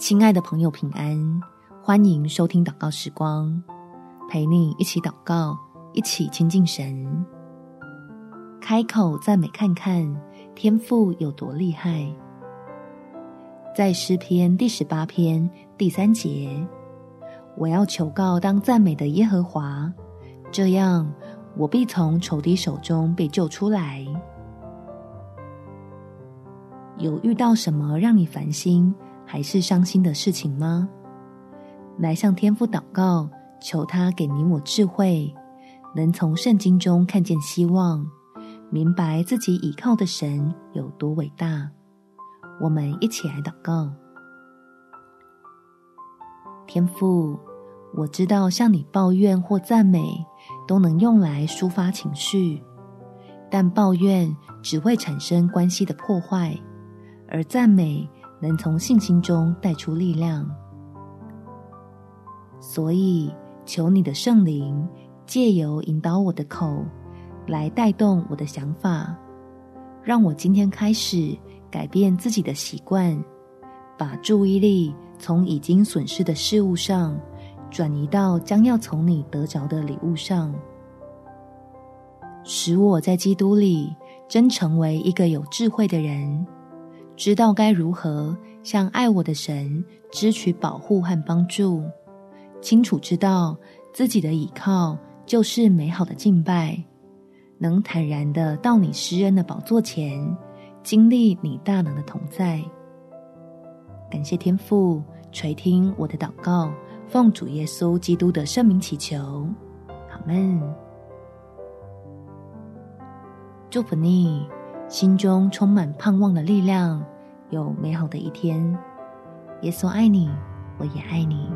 亲爱的朋友，平安！欢迎收听祷告时光，陪你一起祷告，一起亲近神。开口赞美，看看天赋有多厉害。在诗篇第十八篇第三节，我要求告当赞美的耶和华，这样我必从仇敌手中被救出来。有遇到什么让你烦心，还是伤心的事情吗？来向天父祷告，求他给你我智慧，能从圣经中看见希望，明白自己倚靠的神有多伟大。我们一起来祷告。天父，我知道向你抱怨或赞美都能用来抒发情绪，但抱怨只会产生关系的破坏，而赞美，能从信心中带出力量，所以求你的圣灵借由引导我的口，来带动我的想法，让我今天开始改变自己的习惯，把注意力从已经损失的事物上，转移到将要从你得着的礼物上，使我在基督里真成为一个有智慧的人。知道该如何向爱我的神支取保护和帮助，清楚知道自己的倚靠就是美好的敬拜，能坦然的到你施恩的宝座前，经历你大能的同在。感谢天父垂听我的祷告，奉主耶稣基督的圣名祈求，阿们。祝福你。心中充满盼望的力量，有美好的一天。耶稣爱你，我也爱你。